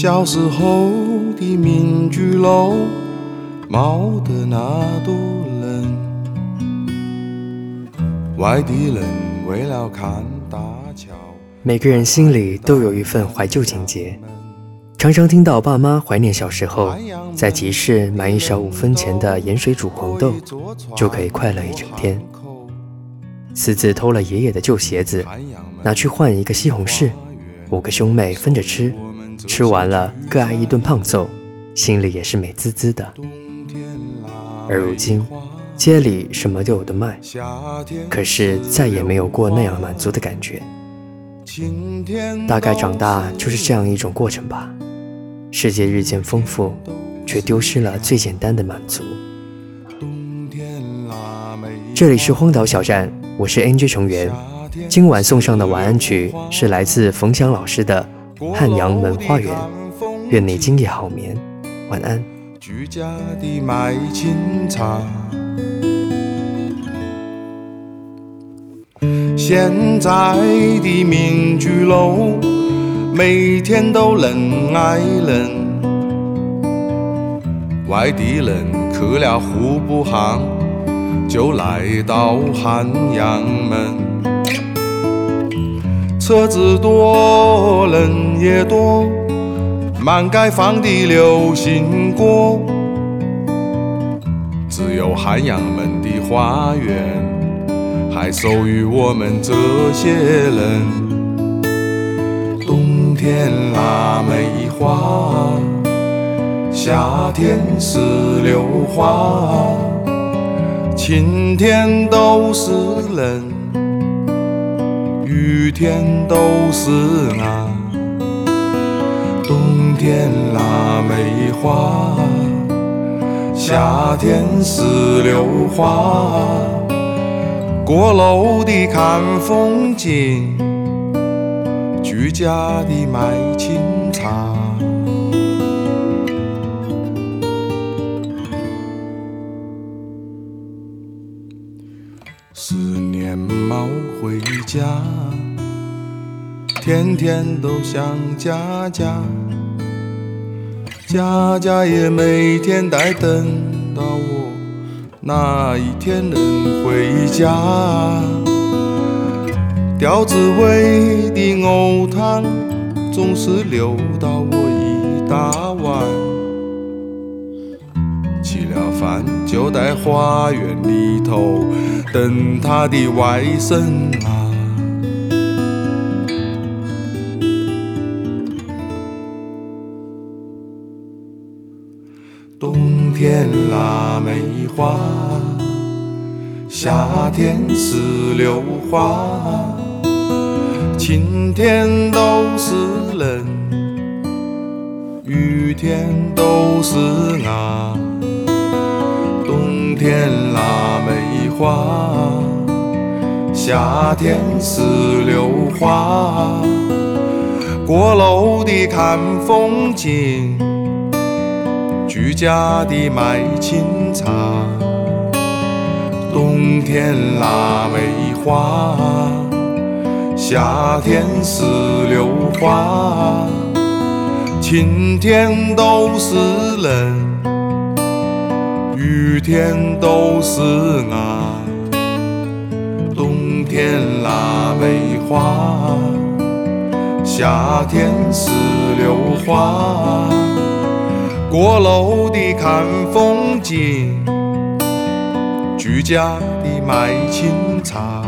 小时候的民居楼，冒的那朵冷。外地人为了看大桥，每个人心里都有一份怀旧情节，常常听到爸妈怀念小时候，在集市买一勺五分钱的盐水煮黄豆，就可以快乐一整天。私自偷了爷爷的旧鞋子，拿去换一个西红柿，五个兄妹分着吃，吃完了各挨一顿胖揍，心里也是美滋滋的。而如今，街里什么都有的卖，可是再也没有过那样满足的感觉。大概长大就是这样一种过程吧。世界日渐丰富，却丢失了最简单的满足。这里是荒岛小站，我是 NG 成员。今晚送上的晚安曲是来自冯翔老师的《汉阳门花园》。愿你今夜好眠，晚安。居家的卖清茶。现在的民居楼，每天都人挨人。外地人去了户部巷，就来到汉阳门。车子多，人也多，满街放的流行歌，只有汉阳门的花园。还属于我们这些人。冬天腊梅花，夏天石榴花，晴天都是人，雨天都是啊。冬天腊梅花，夏天石榴花。过路的看风景，居家的卖清茶。思念猫回家，天天都想家家，家家也每天在等到我。哪一天能回家？吊子味的藕汤总是留到我一大碗，饭就在花园里头等他的外甥啊。冬天腊梅花，夏天石榴花，晴天都是人，雨天都是啊。天腊梅花，夏天石榴花，过路的看风景。居家的卖清茶，冬天腊梅花，夏天石榴花，晴天都是人，雨天都是啊。冬天腊梅花，夏天石榴花。过路的看风景，居家的卖清茶。